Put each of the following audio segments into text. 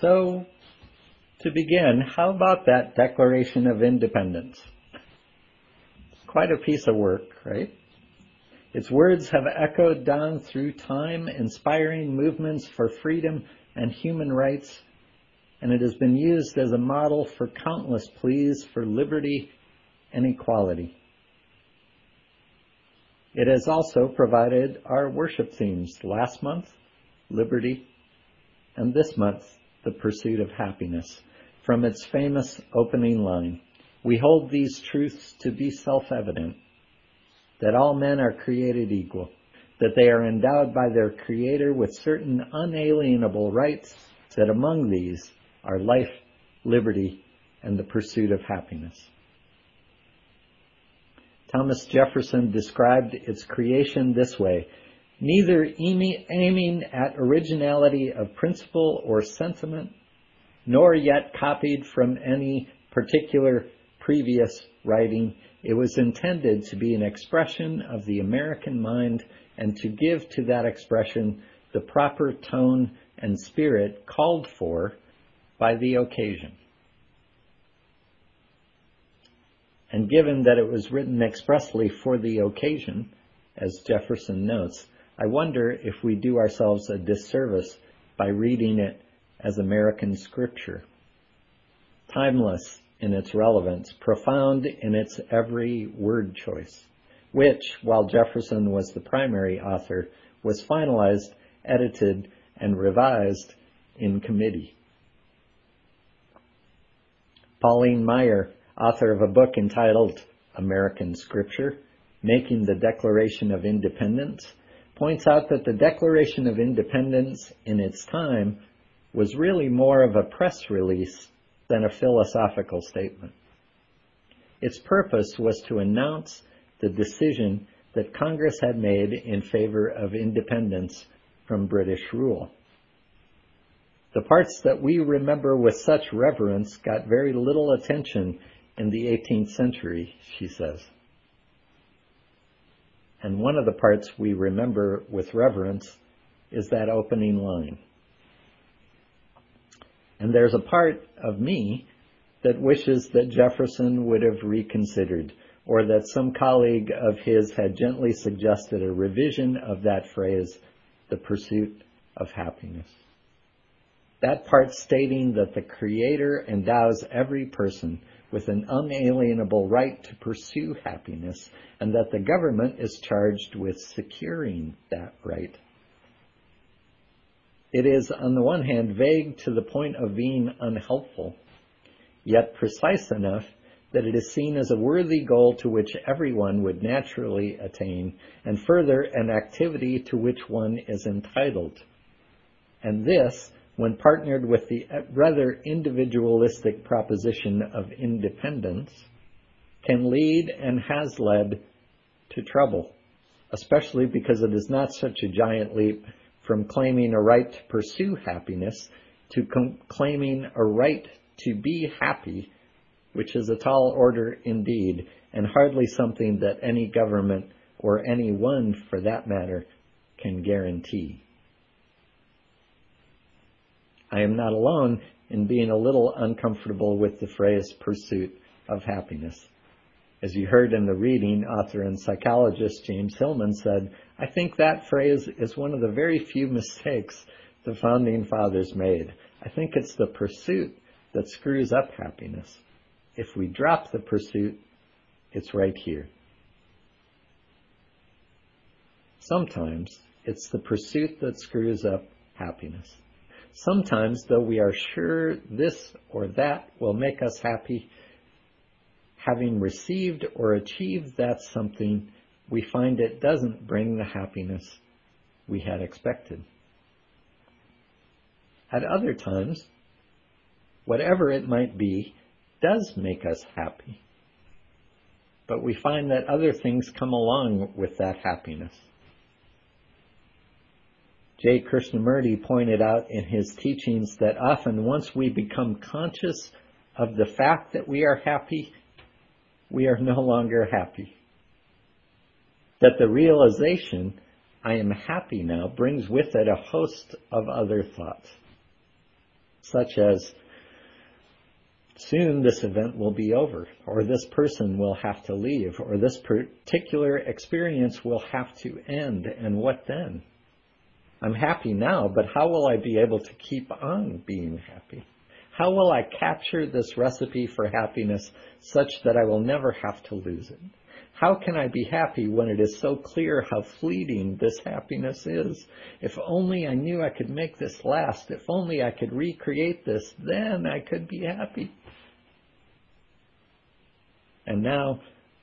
So, to begin, how about that Declaration of Independence? It's quite a piece of work, right? Its words have echoed down through time, inspiring movements for freedom and human rights, and it has been used as a model for countless pleas for liberty and equality. It has also provided our worship themes last month, liberty, and this month, the pursuit of happiness. From its famous opening line, we hold these truths to be self-evident that all men are created equal, that they are endowed by their Creator with certain unalienable rights, that among these are life, liberty, and the pursuit of happiness. Thomas Jefferson described its creation this way, neither aiming at originality of principle or sentiment, nor yet copied from any particular previous writing, it was intended to be an expression of the American mind and to give to that expression the proper tone and spirit called for by the occasion. And given that it was written expressly for the occasion, as Jefferson notes, I wonder if we do ourselves a disservice by reading it as American scripture. Timeless, in its relevance, profound in its every word choice, which, while Jefferson was the primary author, was finalized, edited, and revised in committee. Pauline Maier, author of a book entitled American Scripture, Making the Declaration of Independence, points out that the Declaration of Independence in its time was really more of a press release than a philosophical statement. Its purpose was to announce the decision that Congress had made in favor of independence from British rule. The parts that we remember with such reverence got very little attention in the 18th century, she says. And one of the parts we remember with reverence is that opening line. And there's a part of me that wishes that Jefferson would have reconsidered, or that some colleague of his had gently suggested a revision of that phrase, the pursuit of happiness. That part stating that the Creator endows every person with an unalienable right to pursue happiness, and that the government is charged with securing that right. It is, on the one hand, vague to the point of being unhelpful, yet precise enough that it is seen as a worthy goal to which everyone would naturally attain, and further, an activity to which one is entitled. And this, when partnered with the rather individualistic proposition of independence, can lead and has led to trouble, especially because it is not such a giant leap from claiming a right to pursue happiness to com- claiming a right to be happy, which is a tall order indeed, and hardly something that any government or anyone for that matter can guarantee. I am not alone in being a little uncomfortable with the phrase pursuit of happiness. As you heard in the reading, author and psychologist James Hillman said, I think that phrase is one of the very few mistakes the founding fathers made. I think it's the pursuit that screws up happiness. If we drop the pursuit, it's right here. Sometimes it's the pursuit that screws up happiness. Sometimes, though we are sure this or that will make us happy, having received or achieved that something, we find it doesn't bring the happiness we had expected. At other times, whatever it might be, does make us happy. But we find that other things come along with that happiness. J. Krishnamurti pointed out in his teachings that often once we become conscious of the fact that we are happy, we are no longer happy. That the realization, I am happy now, brings with it a host of other thoughts. such as soon this event will be over, or this person will have to leave, or this particular experience will have to end, and what then? I'm happy now, but how will I be able to keep on being happy? How will I capture this recipe for happiness such that I will never have to lose it? How can I be happy when it is so clear how fleeting this happiness is? If only I knew I could make this last. If only I could recreate this, then I could be happy. And now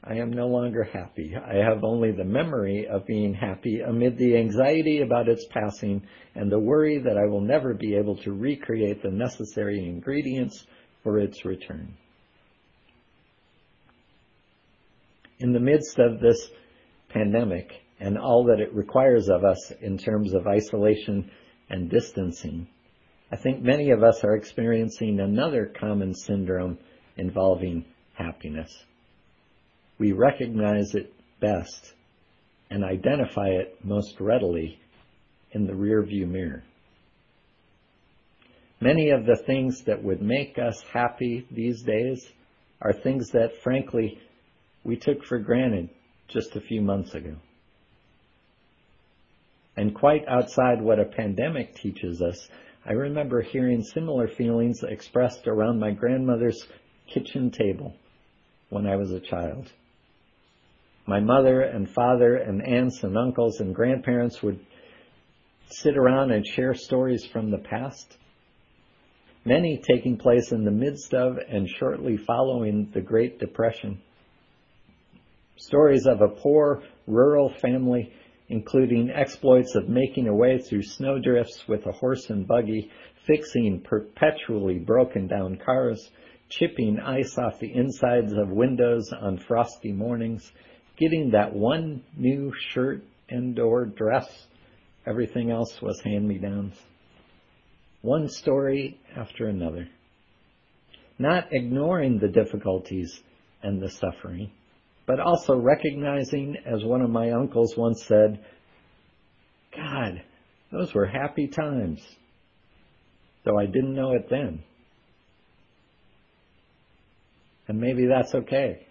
I am no longer happy. I have only the memory of being happy amid the anxiety about its passing and the worry that I will never be able to recreate the necessary ingredients for its return. In the midst of this pandemic and all that it requires of us in terms of isolation and distancing, I think many of us are experiencing another common syndrome involving happiness we recognize it best and identify it most readily in the rearview mirror. Many of the things that would make us happy these days are things that, frankly, we took for granted just a few months ago. And quite outside what a pandemic teaches us, I remember hearing similar feelings expressed around my grandmother's kitchen table when I was a child my mother and father and aunts and uncles and grandparents would sit around and share stories from the past, many taking place in the midst of and shortly following the Great Depression. Stories of a poor rural family, including exploits of making a way through snowdrifts with a horse and buggy, fixing perpetually broken down cars, chipping ice off the insides of windows on frosty mornings, getting that one new shirt and or dress. Everything else was hand-me-downs. One story after another. Not ignoring the difficulties and the suffering, but also recognizing, as one of my uncles once said, God, those were happy times. Though I didn't know it then. And maybe that's okay.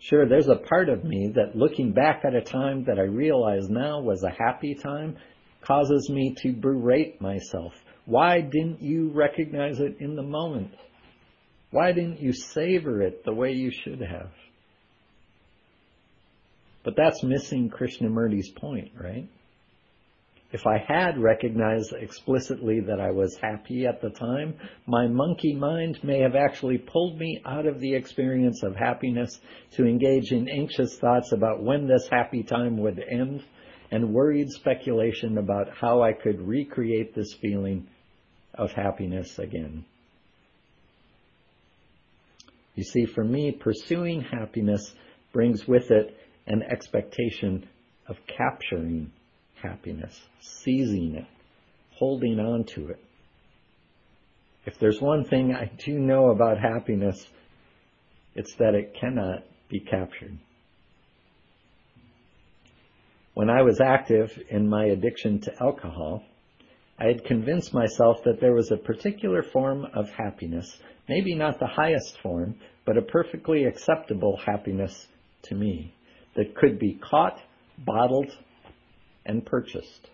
Sure, there's a part of me that looking back at a time that I realize now was a happy time causes me to berate myself. Why didn't you recognize it in the moment? Why didn't you savor it the way you should have? But that's missing Krishnamurti's point, right? If I had recognized explicitly that I was happy at the time, my monkey mind may have actually pulled me out of the experience of happiness to engage in anxious thoughts about when this happy time would end and worried speculation about how I could recreate this feeling of happiness again. You see, for me, pursuing happiness brings with it an expectation of capturing happiness, seizing it, holding on to it. If there's one thing I do know about happiness, it's that it cannot be captured. When I was active in my addiction to alcohol, I had convinced myself that there was a particular form of happiness, maybe not the highest form, but a perfectly acceptable happiness to me, that could be caught, bottled, and purchased.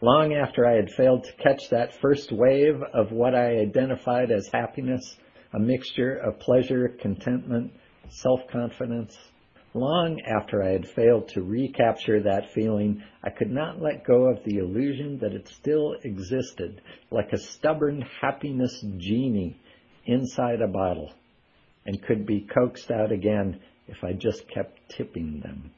Long after I had failed to catch that first wave of what I identified as happiness, a mixture of pleasure, contentment, self-confidence, long after I had failed to recapture that feeling, I could not let go of the illusion that it still existed, like a stubborn happiness genie inside a bottle, and could be coaxed out again if I just kept tipping them.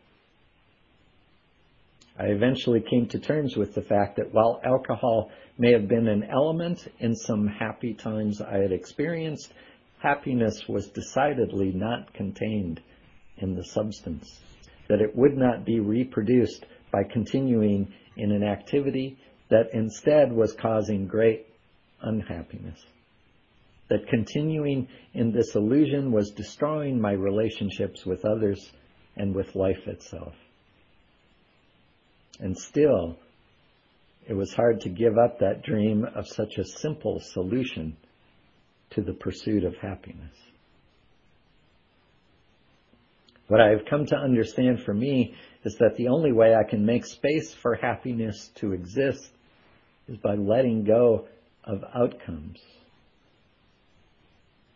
I eventually came to terms with the fact that while alcohol may have been an element in some happy times I had experienced, happiness was decidedly not contained in the substance, that it would not be reproduced by continuing in an activity that instead was causing great unhappiness. That continuing in this illusion was destroying my relationships with others and with life itself. And still, it was hard to give up that dream of such a simple solution to the pursuit of happiness. What I have come to understand for me is that the only way I can make space for happiness to exist is by letting go of outcomes.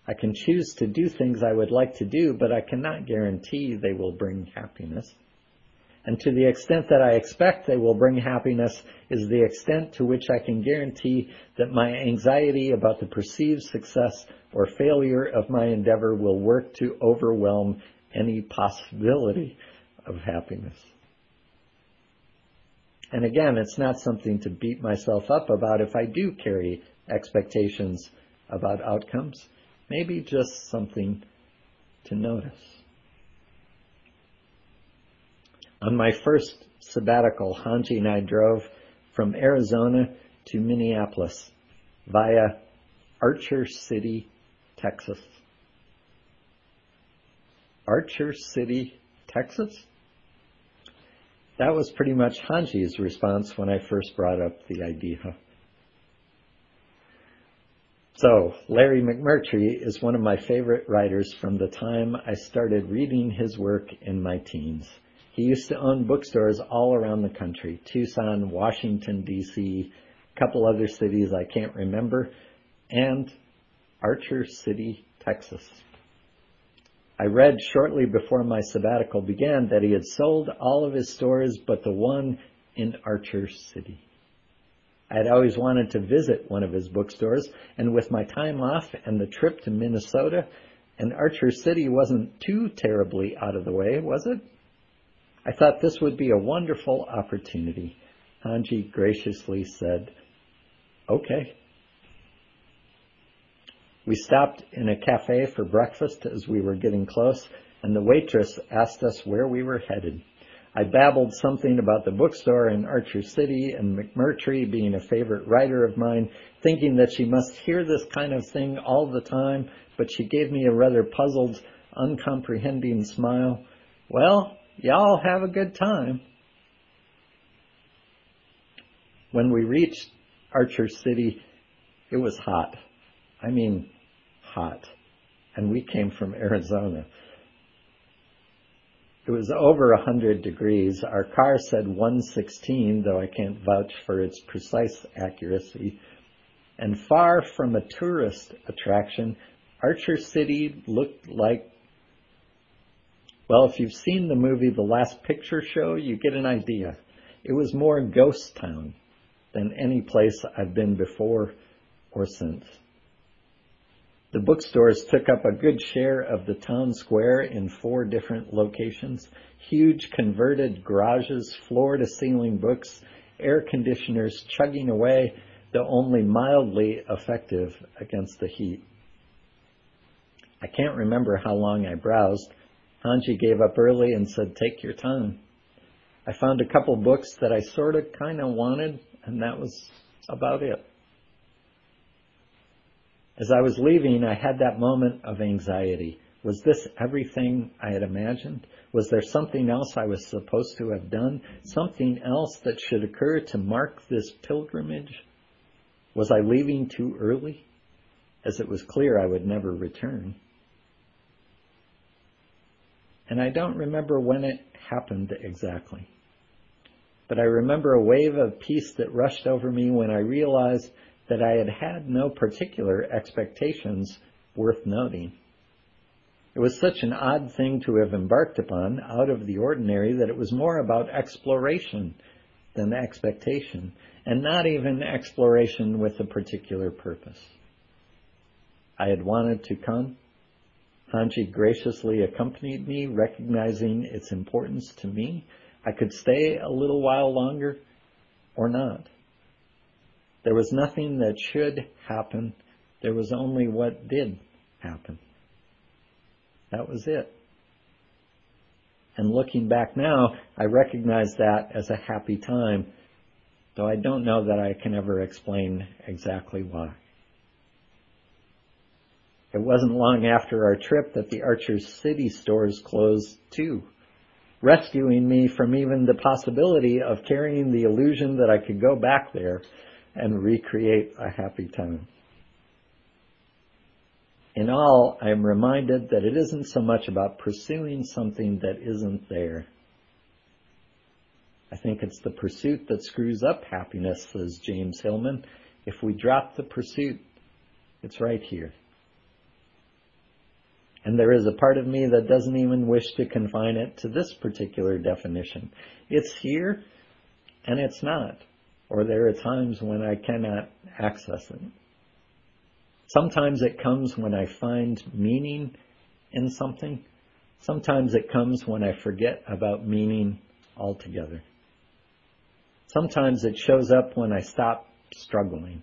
I can choose to do things I would like to do, but I cannot guarantee they will bring happiness. And to the extent that I expect they will bring happiness is the extent to which I can guarantee that my anxiety about the perceived success or failure of my endeavor will work to overwhelm any possibility of happiness. And again, it's not something to beat myself up about if I do carry expectations about outcomes. Maybe just something to notice. On my first sabbatical, Hanji and I drove from Arizona to Minneapolis via Archer City, Texas. Archer City, Texas? That was pretty much Hanji's response when I first brought up the idea. So, Larry McMurtry is one of my favorite writers from the time I started reading his work in my teens. He used to own bookstores all around the country Tucson, Washington, D.C., a couple other cities I can't remember, and Archer City, Texas. I read shortly before my sabbatical began that he had sold all of his stores but the one in Archer City. I had always wanted to visit one of his bookstores, and with my time off and the trip to Minnesota, and Archer City wasn't too terribly out of the way, was it? I thought this would be a wonderful opportunity. Hanji graciously said, okay. We stopped in a cafe for breakfast as we were getting close, and the waitress asked us where we were headed. I babbled something about the bookstore in Archer City and McMurtry being a favorite writer of mine, thinking that she must hear this kind of thing all the time, but she gave me a rather puzzled, uncomprehending smile. Well, Y'all have a good time. When we reached Archer City, it was hot. I mean, hot. And we came from Arizona. It was over 100 degrees. Our car said 116, though I can't vouch for its precise accuracy. And far from a tourist attraction, Archer City looked like well, if you've seen the movie The Last Picture Show, you get an idea. It was more ghost town than any place I've been before or since. The bookstores took up a good share of the town square in four different locations. Huge converted garages, floor to ceiling books, air conditioners chugging away, though only mildly effective against the heat. I can't remember how long I browsed, Hanji gave up early and said, take your time. I found a couple books that I sort of kind of wanted, and that was about it. As I was leaving, I had that moment of anxiety. Was this everything I had imagined? Was there something else I was supposed to have done? Something else that should occur to mark this pilgrimage? Was I leaving too early? As it was clear I would never return and I don't remember when it happened exactly. But I remember a wave of peace that rushed over me when I realized that I had had no particular expectations worth noting. It was such an odd thing to have embarked upon, out of the ordinary, that it was more about exploration than expectation, and not even exploration with a particular purpose. I had wanted to come, Hanji graciously accompanied me, recognizing its importance to me. I could stay a little while longer or not. There was nothing that should happen. There was only what did happen. That was it. And looking back now, I recognize that as a happy time, though I don't know that I can ever explain exactly why. It wasn't long after our trip that the Archer City stores closed too. rescuing me from even the possibility of carrying the illusion that I could go back there and recreate a happy time. In all, I am reminded that it isn't so much about pursuing something that isn't there. I think it's the pursuit that screws up happiness, says James Hillman. If we drop the pursuit, it's right here. And there is a part of me that doesn't even wish to confine it to this particular definition. It's here and it's not. Or there are times when I cannot access it. Sometimes it comes when I find meaning in something. Sometimes it comes when I forget about meaning altogether. Sometimes it shows up when I stop struggling.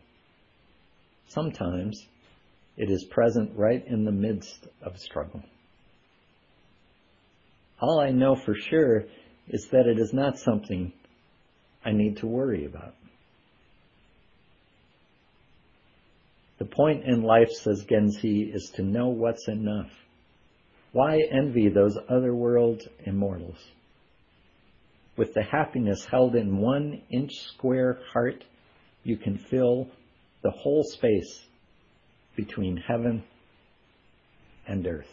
Sometimes it is present right in the midst of struggle. All I know for sure is that it is not something I need to worry about. The point in life, says Gensei, is to know what's enough. Why envy those otherworld immortals? With the happiness held in one inch square heart, you can fill the whole space between heaven and earth.